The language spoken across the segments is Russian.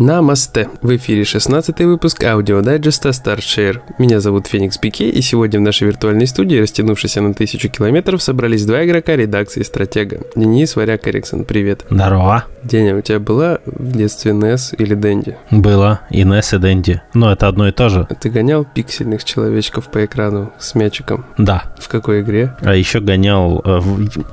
Намасте! В эфире 16 выпуск аудиодайджеста StartShare. Меня зовут Феникс Пике, и сегодня в нашей виртуальной студии, растянувшейся на тысячу километров, собрались два игрока редакции «Stratege». Денис Варяк Эриксон, привет. Здорово. Деня, у тебя была в детстве NES или Дэнди? Было, и NES, и Дэнди. Но это одно и то же. Ты гонял пиксельных человечков по экрану с мячиком? Да. В какой игре? А еще гонял... э,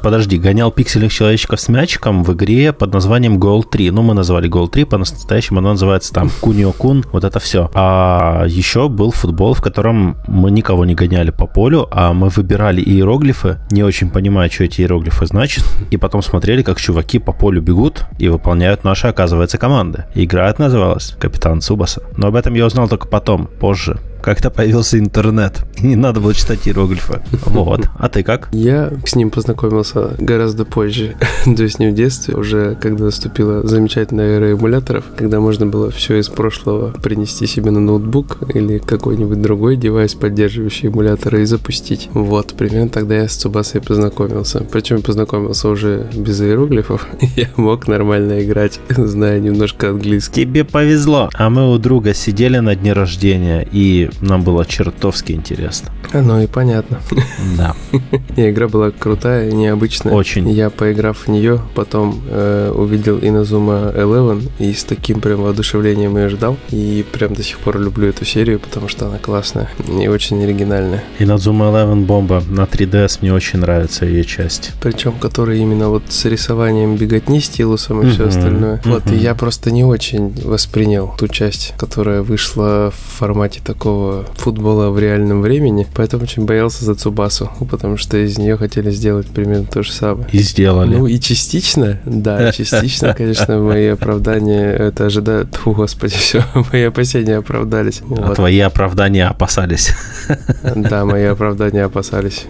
Подожди, гонял пиксельных человечков с мячиком в игре под названием Goal 3. Ну, мы назвали Goal 3, по-настоящему она называется там Кунио Кун, вот это все. А еще был футбол, в котором мы никого не гоняли по полю, а мы выбирали иероглифы, не очень понимая, что эти иероглифы значат, и потом смотрели, как чуваки по полю бегут и выполняют наши, оказывается, команды. Игра эта называлась «Капитан Цубаса». Но об этом я узнал только потом, позже. Как-то появился интернет, не надо было читать иероглифы. Вот. А ты как? Я с ним познакомился гораздо позже, то есть не в детстве, уже когда наступила замечательная эра эмуляторов, когда можно было все из прошлого принести себе на ноутбук или какой-нибудь другой девайс, поддерживающий эмуляторы, и запустить. Вот, примерно тогда я с Цубасой познакомился. Причем познакомился уже без иероглифов. Я мог нормально играть, зная немножко английский. Тебе повезло. А мы у друга сидели на дне рождения, и нам было чертовски интересно. Оно и понятно. Да. И игра была крутая, необычная. Очень. Я, поиграв в нее, потом э, увидел Inazuma Eleven и с таким прям воодушевлением ее ждал. И прям до сих пор люблю эту серию, потому что она классная и очень оригинальная. Надзума Eleven бомба на 3DS мне очень нравится ее часть. Причем, который именно вот с рисованием беготни, стилусом и все Мгм, остальное. Вот, и я просто не очень воспринял ту часть, которая вышла в формате такого футбола в реальном времени, поэтому очень боялся за Цубасу, потому что из нее хотели сделать примерно то же самое. И сделали. Ну и частично, да, частично, конечно, мои оправдания это ожидают. Фу, господи, все, мои опасения оправдались. А Вот. твои оправдания опасались. Да, мои оправдания опасались.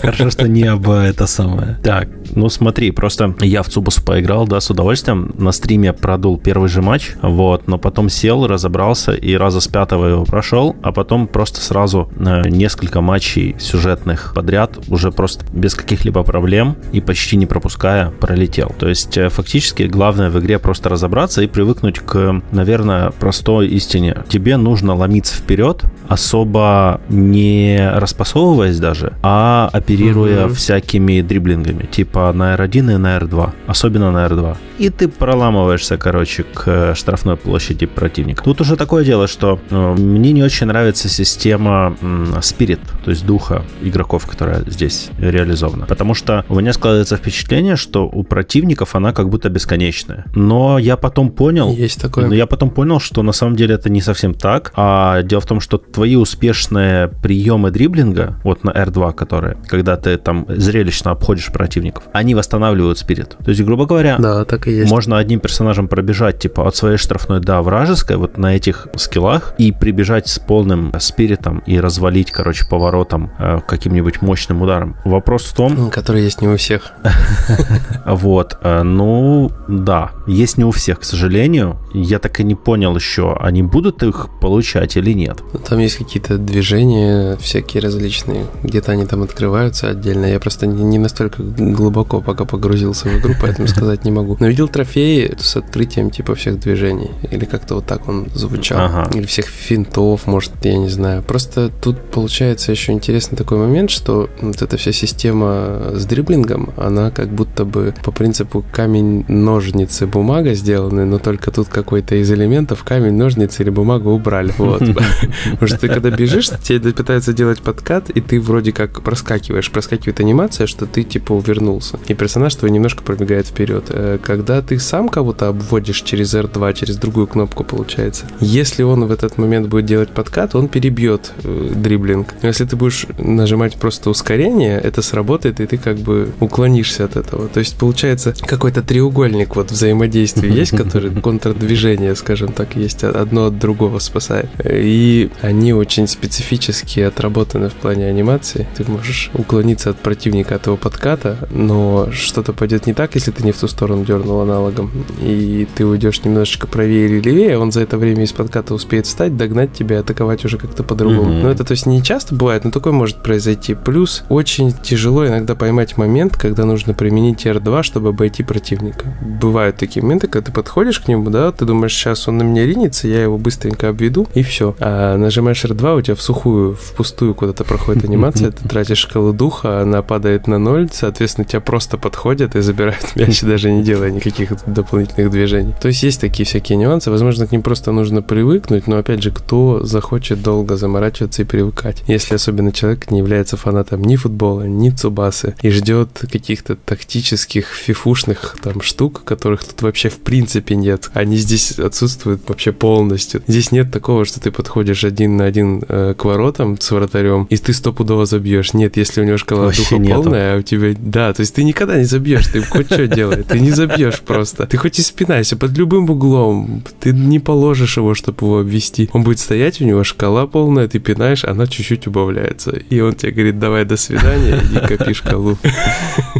Хорошо, что не об это самое. Так, ну смотри, просто я в Цубасу поиграл, да, с удовольствием. На стриме продул первый же матч, вот, но потом сел, разобрался и раза с пятого его прошел, а потом просто сразу э, несколько матчей сюжетных подряд, уже просто без каких-либо проблем и почти не пропуская, пролетел. То есть, э, фактически, главное в игре просто разобраться и привыкнуть к, наверное, простой истине. Тебе нужно ломиться вперед, особо не распасовываясь даже, а оперируя Мгм. всякими дриблингами, типа на R1 и на R2, особенно на R2. И ты проламываешься, короче, к э, штрафной площади противника. Тут уже такое дело, что э, мне не очень нравится система Spirit, то есть духа игроков, которая здесь реализована. Потому что у меня складывается впечатление, что у противников она как будто бесконечная. Но я потом понял, Есть такое. но я потом понял, что на самом деле это не совсем так. А дело в том, что твои успешные приемы дриблинга, вот на R2, которые, когда ты там зрелищно обходишь противников, они восстанавливают спирит. То есть, грубо говоря, Да, так и есть. можно одним персонажем пробежать, типа, от своей штрафной до вражеской, вот на этих скиллах, и прибежать с полным спиритом и развалить, короче, поворотом э, каким-нибудь мощным ударом. Вопрос в том, Который есть не у всех. вот, э, ну, да, есть не у всех, к сожалению. Я так и не понял еще, они будут их получать или нет. Ну, Там есть какие-то движения всякие различные. Где-то они там открываются отдельно. Я просто не, не настолько глубоко пока погрузился в игру, поэтому сказать не могу. Но видел трофеи с открытием типа всех движений. Или как-то вот так он звучал. Ага. Или всех финтов, может, я не знаю. Просто тут получается еще интересный такой момент, что вот эта вся система с дриблингом, она как будто бы по принципу камень, ножницы, бумага сделаны, но только тут какой-то из элементов камень, ножницы или бумагу убрали. Вот. Потому что ты когда бежишь, тебе пытаются делать подкат, и ты вроде как проскакиваешь. Проскакивает анимация, что ты типа увернулся. И персонаж твой немножко пробегает вперед. Э, Когда ты сам кого-то обводишь через R2, через другую кнопку, получается. Если он в этот момент будет делать подкат, он перебьет э, дриблинг. Но если ты будешь нажимать просто ускорение, это сработает, и ты как бы уклонишься от этого. То есть получается какой-то треугольник вот взаимодействия есть, который контрдвижение, скажем так, есть, а- одно от другого спасает. И они они очень специфически отработаны в плане анимации. Ты можешь уклониться от противника от его подката, но что-то пойдет не так, если ты не в ту сторону дернул аналогом, и ты уйдешь немножечко правее или левее, он за это время из подката успеет встать, догнать тебя, атаковать уже как-то по-другому. Mm-hmm. Но это, то есть, не часто бывает, но такое может произойти. Плюс очень тяжело иногда поймать момент, когда нужно применить R2, чтобы обойти противника. Бывают такие моменты, когда ты подходишь к нему, да, ты думаешь, сейчас он на меня ринется, я его быстренько обведу, и все. А нажимаешь R2, у тебя в сухую, в пустую куда-то проходит анимация, ты тратишь шкалу духа, она падает на ноль, соответственно, тебя просто подходят и забирают мяч, даже не делая никаких дополнительных движений. То есть есть такие всякие нюансы, возможно, к ним просто нужно привыкнуть, но опять же, кто захочет долго заморачиваться и привыкать, если особенно человек не является фанатом ни футбола, ни цубасы и ждет каких-то тактических, фифушных там штук, которых тут вообще в принципе нет. Они здесь отсутствуют вообще полностью. Здесь нет такого, что ты подходишь один на один э, к воротам с вратарем, и ты стопудово забьешь. Нет, если у него шкала вообще духа нету. полная, а у тебя... Да, то есть ты никогда не забьешь, ты хоть что делай, ты не забьешь просто. Ты хоть и спинайся под любым углом, ты не положишь его, чтобы его обвести. Он будет стоять, у него шкала полная, ты пинаешь, она чуть-чуть убавляется. И он тебе говорит, давай до свидания, и копи шкалу.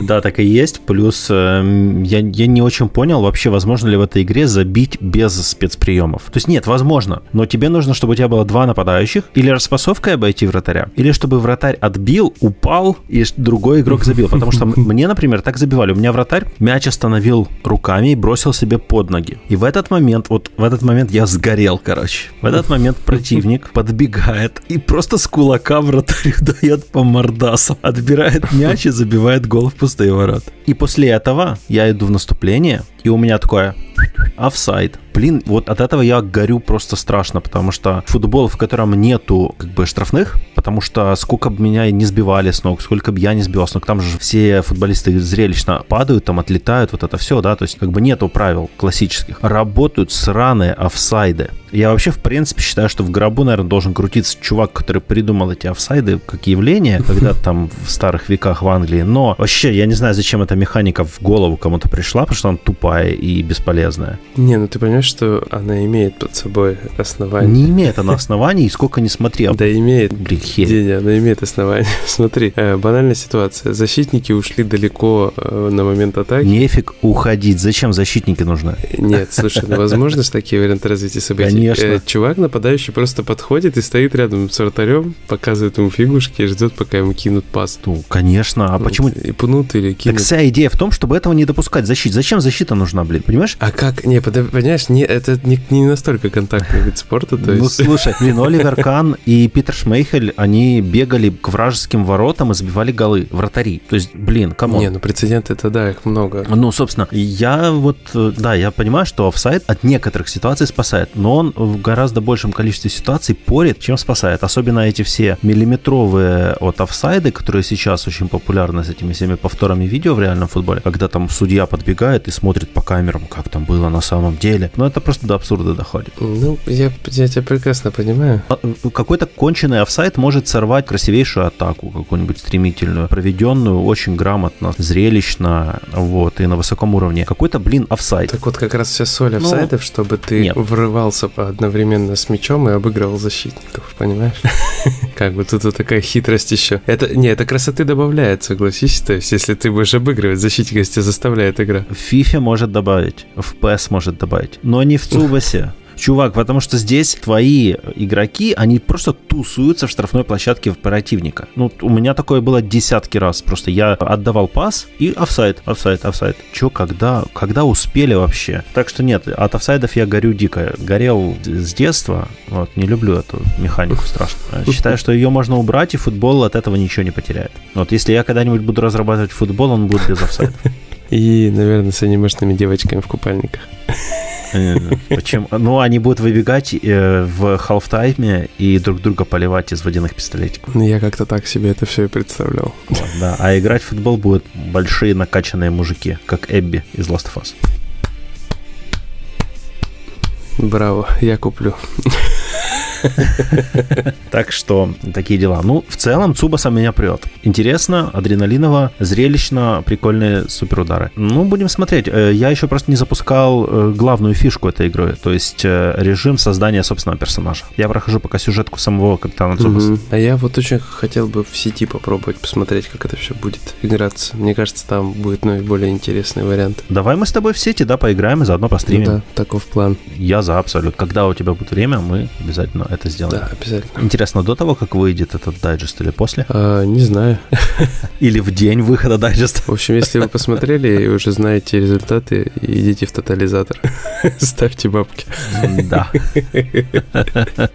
Да, так и есть. Плюс э, я, я не очень понял, вообще возможно ли в этой игре забить без спецприемов. То есть нет, возможно, но тебе нужно, чтобы у тебя было два нападающих, или распасовкой обойти вратаря, или чтобы вратарь отбил, упал, и другой игрок забил. Потому что мне, например, так забивали. У меня вратарь мяч остановил руками и бросил себе под ноги. И в этот момент, вот в этот момент я сгорел, короче. В этот момент противник подбегает и просто с кулака вратарю дает по мордасам, отбирает мяч и забивает гол в пустые ворота. И после этого я иду в наступление, и у меня такое офсайд. Блин, вот от этого я горю просто страшно, потому что футбол, в котором нету как бы штрафных, потому что сколько бы меня не сбивали с ног, сколько бы я не сбивал с ног, там же все футболисты зрелищно падают, там отлетают, вот это все, да, то есть как бы нету правил классических. Работают сраные офсайды. Я вообще, в принципе, считаю, что в гробу, наверное, должен крутиться чувак, который придумал эти офсайды как явление, когда там в старых веках в Англии. Но вообще, я не знаю, зачем эта механика в голову кому-то пришла, потому что она тупая и бесполезная. Не, ну ты понимаешь, что она имеет под собой основание. Не имеет она оснований, и сколько не смотрел. Да имеет. Блин, херь. она имеет основания. Смотри, э, банальная ситуация. Защитники ушли далеко э, на момент атаки. Нефиг уходить. Зачем защитники нужны? Нет, слушай, ну возможно такие варианты развития событий. Конечно. Э, чувак нападающий просто подходит и стоит рядом с вратарем, показывает ему фигушки и ждет, пока ему кинут пас. Ну, конечно. А вот. почему? И пнут или кинут. Так вся идея в том, чтобы этого не допускать защит. Зачем защита нужна, блин, понимаешь? А как? Не, понимаешь, не, это не, не настолько контактный вид спорта. То ну, есть... Ну, слушай, блин, Оливер Кан и Питер Шмейхель, они бегали к вражеским воротам и забивали голы, вратари. То есть, блин, кому? Не, ну прецеденты это да, их много. Ну, собственно, я вот, да, я понимаю, что офсайд от некоторых ситуаций спасает, но он в гораздо большем количестве ситуаций порит, чем спасает. Особенно эти все миллиметровые вот офсайды, которые сейчас очень популярны с этими всеми повторами видео в реальном футболе, когда там судья подбегает и смотрит по камерам, как там было на самом деле. Но это просто до абсурда доходит. Ну, я, я тебя прекрасно понимаю. А, какой-то конченый офсайд может сорвать красивейшую атаку, какую-нибудь стремительную, проведенную очень грамотно, зрелищно, вот, и на высоком уровне. Какой-то, блин, офсайд. Так вот как раз вся соль ну, офсайдов, ну, чтобы ты нет. врывался одновременно с мячом и обыгрывал защитников, понимаешь? Как бы тут такая хитрость еще. Это, не, это красоты добавляет, согласись, то есть если ты будешь обыгрывать, защитника тебя заставляет игра. В FIFA может добавить, в PES может добавить, но не в Цубасе. Чувак, потому что здесь твои игроки, они просто тусуются в штрафной площадке противника. Ну, у меня такое было десятки раз. Просто я отдавал пас и офсайд, офсайд, офсайд. Че, когда, когда успели вообще? Так что нет, от офсайдов я горю дико. Горел с детства. Вот, не люблю эту механику страшно. Считаю, что ее можно убрать, и футбол от этого ничего не потеряет. Вот если я когда-нибудь буду разрабатывать футбол, он будет без офсайдов. И, наверное, с анимешными девочками в купальниках. Почему? Ну, они будут выбегать э, в халфтайме и друг друга поливать из водяных пистолетиков. Ну, я как-то так себе это все и представлял. Да. А играть в футбол будут большие накачанные мужики, как Эбби из Last of Us. Браво, я куплю. Так что такие дела. Ну, в целом, Цубаса меня прет. Интересно, адреналиново, зрелищно, прикольные суперудары. Ну, будем смотреть. Э, я еще просто не запускал э, главную фишку этой игры, то есть э, режим создания собственного персонажа. Я прохожу пока сюжетку самого капитана Цубаса. А я вот очень хотел бы в сети попробовать посмотреть, как это все будет играться. Мне кажется, там будет наиболее интересный вариант. Давай мы с тобой в сети, да, поиграем и заодно постримим. Да, таков план. Я за абсолют. Когда у тебя будет время, мы обязательно это сделаем. Да, обязательно. Интересно, до того, как выйдет этот дайджест или после? А, не знаю. Или в день выхода дайджеста? В общем, если вы посмотрели и уже знаете результаты, идите в тотализатор. Ставьте бабки. Да.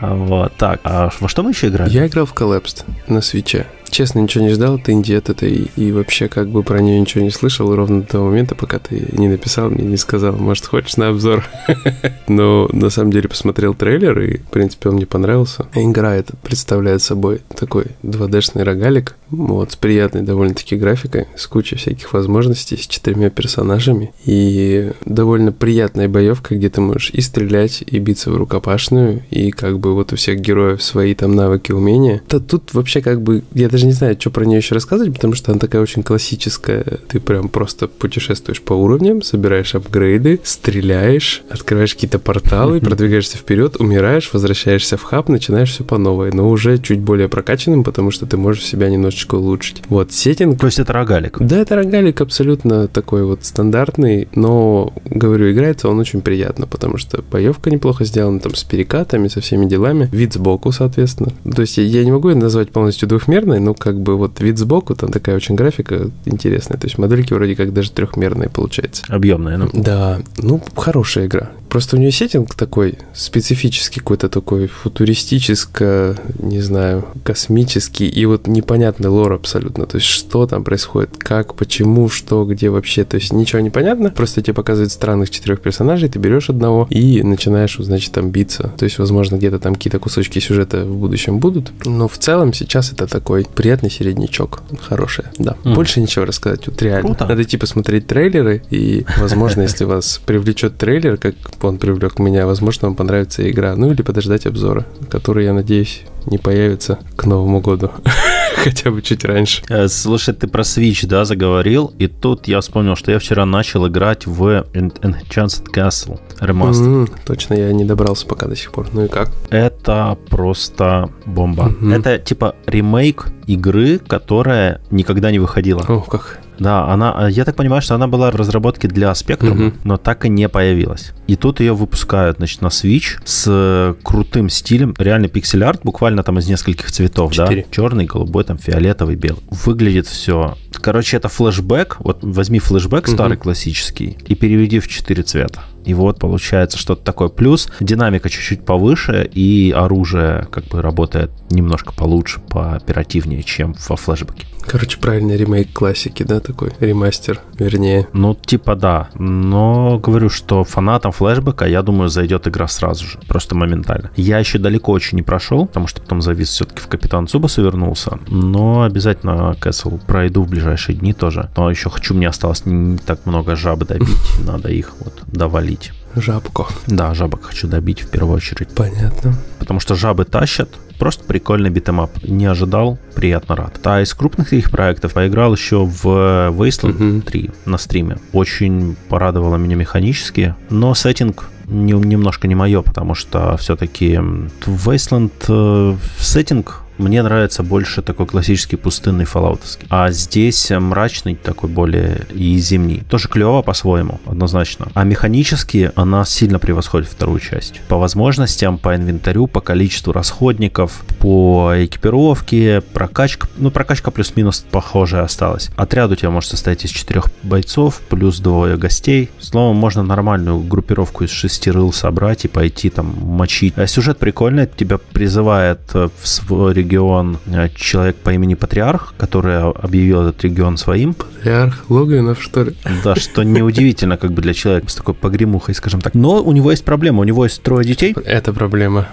Вот, так, а во что мы еще играли? Я играл в Collapsed на свече. Честно, ничего не ждал от инди от этой, и вообще как бы про нее ничего не слышал ровно до того момента, пока ты не написал мне, не сказал, может, хочешь на обзор. Но на самом деле посмотрел трейлер, и, в принципе, он мне понравился. Игра эта представляет собой такой 2D-шный рогалик, вот, с приятной довольно-таки графикой, с кучей всяких возможностей, с четырьмя персонажами, и довольно приятная боевка, где ты можешь и стрелять, и биться в рукопашную, и как бы вот у всех героев свои там навыки, умения. Да тут вообще как бы, я даже не знаю, что про нее еще рассказывать, потому что она такая очень классическая. Ты прям просто путешествуешь по уровням, собираешь апгрейды, стреляешь, открываешь какие-то порталы, продвигаешься вперед, умираешь, возвращаешься в хаб, начинаешь все по новой, но уже чуть более прокачанным, потому что ты можешь себя немножечко улучшить. Вот, сеттинг... То есть это рогалик? Да, это рогалик абсолютно такой вот стандартный, но, говорю, играется он очень приятно, потому что боевка неплохо сделана, там, с перекатами, со всеми делами, вид сбоку, соответственно. То есть я, я не могу это назвать полностью двухмерной, но как бы вот вид сбоку, там такая очень графика интересная, то есть модельки вроде как даже трехмерные получается. Объемные, ну. Да, ну, хорошая игра. Просто у нее сеттинг такой специфический, какой-то такой футуристическо, не знаю, космический, и вот непонятный лор абсолютно. То есть, что там происходит, как, почему, что, где вообще. То есть, ничего не понятно, просто тебе показывают странных четырех персонажей, ты берешь одного и начинаешь, значит, там биться. То есть, возможно, где-то там какие-то кусочки сюжета в будущем будут. Но в целом сейчас это такой приятный середнячок. Хороший, да. Mm. Больше ничего рассказать, вот реально. Круто. Надо типа смотреть трейлеры, и, возможно, если вас привлечет трейлер, как он привлек меня. Возможно, вам понравится игра. Ну или подождать обзора, который, я надеюсь, не появится к Новому году. Хотя бы чуть раньше. Э, слушай, ты про Switch, да, заговорил, и тут я вспомнил, что я вчера начал играть в Enchanted Castle ремастер. Mm-hmm, точно, я не добрался пока до сих пор. Ну и как? Это просто бомба. Mm-hmm. Это типа ремейк игры, которая никогда не выходила. О, как. Да, она, я так понимаю, что она была в разработке для Spectrum, угу. но так и не появилась. И тут ее выпускают, значит, на Switch с крутым стилем, реально пиксель-арт, буквально там из нескольких цветов, 4. да, черный, голубой, там фиолетовый, белый. Выглядит все. Короче, это флешбэк. Вот возьми флешбэк угу. старый классический и переведи в 4 цвета. И вот получается что-то такое. Плюс динамика чуть-чуть повыше, и оружие как бы работает немножко получше, пооперативнее, чем во флешбеке. Короче, правильный ремейк классики, да, такой? Ремастер, вернее. Ну, типа да. Но говорю, что фанатам флешбека, я думаю, зайдет игра сразу же. Просто моментально. Я еще далеко очень не прошел, потому что потом завис все-таки в Капитан Цубасу вернулся. Но обязательно Кэссел пройду в ближайшие дни тоже. Но еще хочу, мне осталось не так много жаб добить. Надо их вот довалить. Жабку. Да, жабок хочу добить в первую очередь. Понятно. Потому что жабы тащат, Просто прикольный beat 'em up. Не ожидал, приятно рад. А из крупных их проектов поиграл еще в Wasteland uh-huh. 3 на стриме. Очень порадовало меня механически, но сеттинг не, немножко не мое, потому что все-таки Wasteland э, сеттинг мне нравится больше такой классический пустынный фоллаутовский. А здесь мрачный такой более и зимний. Тоже клево по-своему, однозначно. А механически она сильно превосходит вторую часть. По возможностям, по инвентарю, по количеству расходников, по экипировке, прокачка. Ну, прокачка плюс-минус похожая осталась. Отряд у тебя может состоять из четырех бойцов, плюс двое гостей. Словом, можно нормальную группировку из шести рыл собрать и пойти там мочить. А сюжет прикольный, тебя призывает в свой регион э, человек по имени Патриарх, который объявил этот регион своим. Патриарх Логвинов, что ли? Да, что неудивительно как бы для человека с такой погремухой, скажем так. Но у него есть проблема, у него есть трое детей. Это проблема.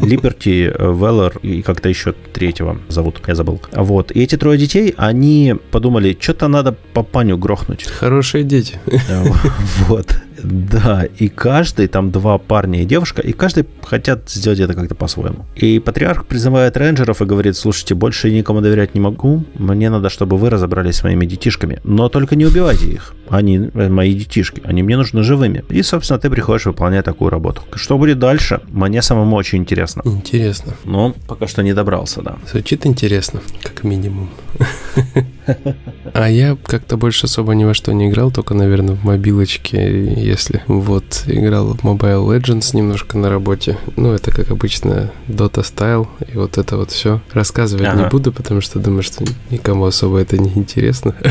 Либерти, Веллер и как-то еще третьего зовут, я забыл. Вот, и эти трое детей, они подумали, что-то надо папаню грохнуть. Хорошие дети. Вот. Да, и каждый, там два парня и девушка, и каждый хотят сделать это как-то по-своему. И патриарх призывает рейнджеров и говорит, слушайте, больше никому доверять не могу, мне надо, чтобы вы разобрались с моими детишками, но только не убивайте их, они э, мои детишки, они мне нужны живыми. И, собственно, ты приходишь выполнять такую работу. Что будет дальше, мне самому очень интересно. Интересно. Но пока что не добрался, да. Звучит интересно, как минимум. А я как-то больше особо ни во что не играл, только, наверное, в мобилочке, если. Вот, играл в Mobile Legends немножко на работе. Ну, это, как обычно, Dota Style, и вот это вот все. Рассказывать ага. не буду, потому что думаю, что никому особо это не интересно.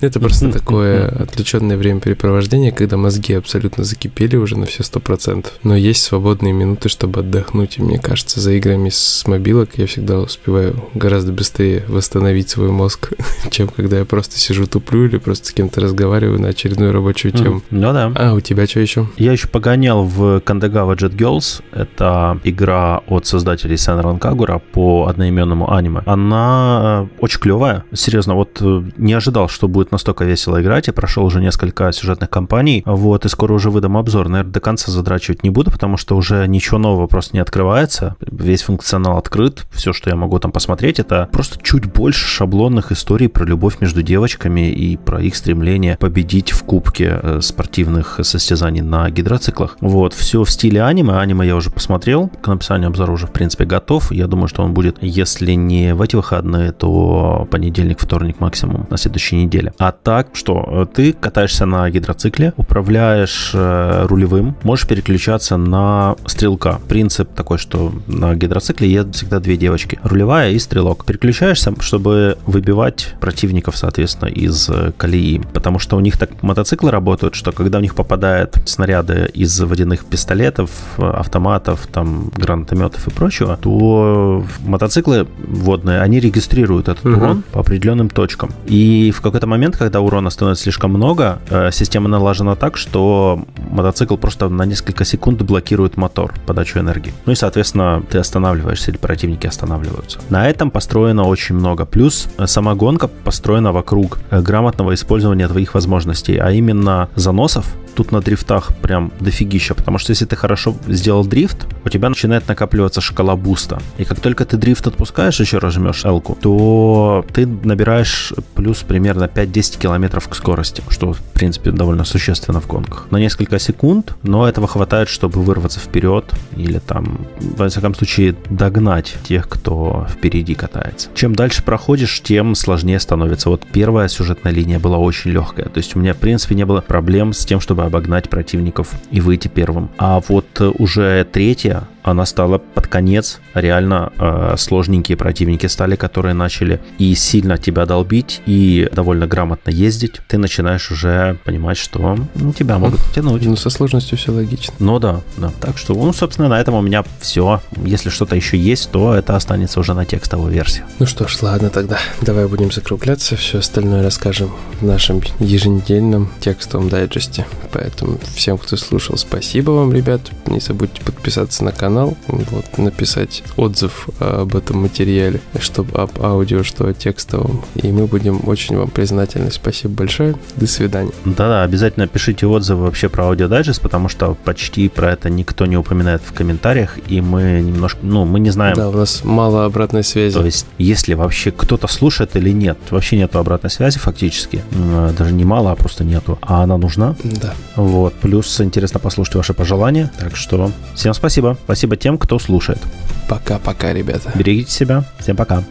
Это просто такое отвлеченное времяпрепровождение, когда мозги абсолютно закипели уже на все сто процентов. Но есть свободные минуты, чтобы отдохнуть. И мне кажется, за играми с мобилок я всегда успеваю гораздо быстрее восстановить свой мозг, чем когда я просто сижу туплю или просто с кем-то разговариваю на очередную рабочую тему. Ну да. А у тебя что еще? Я еще погонял в Kandagawa Jet Girls. Это игра от создателей Сенран Кагура по одноименному аниме. Она э, очень клевая. Серьезно, вот э, не ожидал, что будет настолько весело играть. Я прошел уже несколько сюжетных кампаний. Вот, и скоро уже выдам обзор. Наверное, до конца задрачивать не буду, потому что уже ничего нового просто не открывается. Весь функционал открыт. Все, что я могу там посмотреть, это просто чуть больше шаблонных историй про любовь между девочками и про их стремление победить в кубке э, спортивных состязаний на гидроциклах. Вот, все в стиле аниме. Аниме я уже посмотрел. К написанию обзора уже, в принципе, готов. Я думаю, что он будет, если не в эти выходные, то понедельник, вторник максимум на следующей неделе. А так, что ты катаешься на гидроцикле, управляешь э, рулевым, можешь переключаться на стрелка. Принцип такой, что на гидроцикле едут всегда две девочки, рулевая и стрелок. Переключаешься, чтобы выбивать противников, соответственно, из э, колеи, потому что у них так мотоциклы работают, что когда у них попадают снаряды из водяных пистолетов, автоматов, там гранатометов и прочего, то мотоциклы водные, они регистрируют этот угу. урон по определенным точкам. И в какой-то момент, когда урона становится слишком много, э, система налажена так, что мотоцикл просто на несколько секунд блокирует мотор, подачу энергии. Ну и, соответственно, ты останавливаешься или противники останавливаются. На этом построено очень много. Плюс э, сама гонка построена вокруг э, грамотного использования твоих возможностей, а именно заносов, тут на дрифтах прям дофигища, потому что если ты хорошо сделал дрифт, у тебя начинает накапливаться шкала буста. И как только ты дрифт отпускаешь, еще раз жмешь l то ты набираешь плюс примерно 5-10 километров скорости, что, в принципе, довольно существенно в гонках. На несколько секунд, но этого хватает, чтобы вырваться вперед или там, во всяком случае, догнать тех, кто впереди катается. Чем дальше проходишь, тем сложнее становится. Вот первая сюжетная линия была очень легкая. То есть у меня, в принципе, не было проблем с тем, чтобы обогнать противников и выйти первым. А вот э, уже третья, она стала под конец реально э, сложненькие противники стали, которые начали и сильно тебя долбить, и довольно грамотно ездить. Ты начинаешь уже понимать, что ну, тебя могут тянуть. Ну, со сложностью все логично. Ну да, да. Так что, ну, собственно, на этом у меня все. Если что-то еще есть, то это останется уже на текстовую версию. Ну что ж, ладно тогда. Давай будем закругляться. Все остальное расскажем в нашем еженедельном текстовом дайджесте. Поэтому всем, кто слушал, спасибо вам, ребят. Не забудьте подписаться на канал, канал, вот, написать отзыв об этом материале, чтобы об аудио, что о текстовом. И мы будем очень вам признательны. Спасибо большое. До свидания. Да-да, обязательно пишите отзывы вообще про аудиодайджест, потому что почти про это никто не упоминает в комментариях, и мы немножко, ну, мы не знаем. Да, у нас мало обратной связи. То есть, если вообще кто-то слушает или нет, вообще нету обратной связи фактически. Даже не мало, а просто нету. А она нужна. Да. Вот. Плюс интересно послушать ваши пожелания. Так что всем спасибо. Спасибо тем, кто слушает. Пока-пока, ребята. Берегите себя. Всем пока.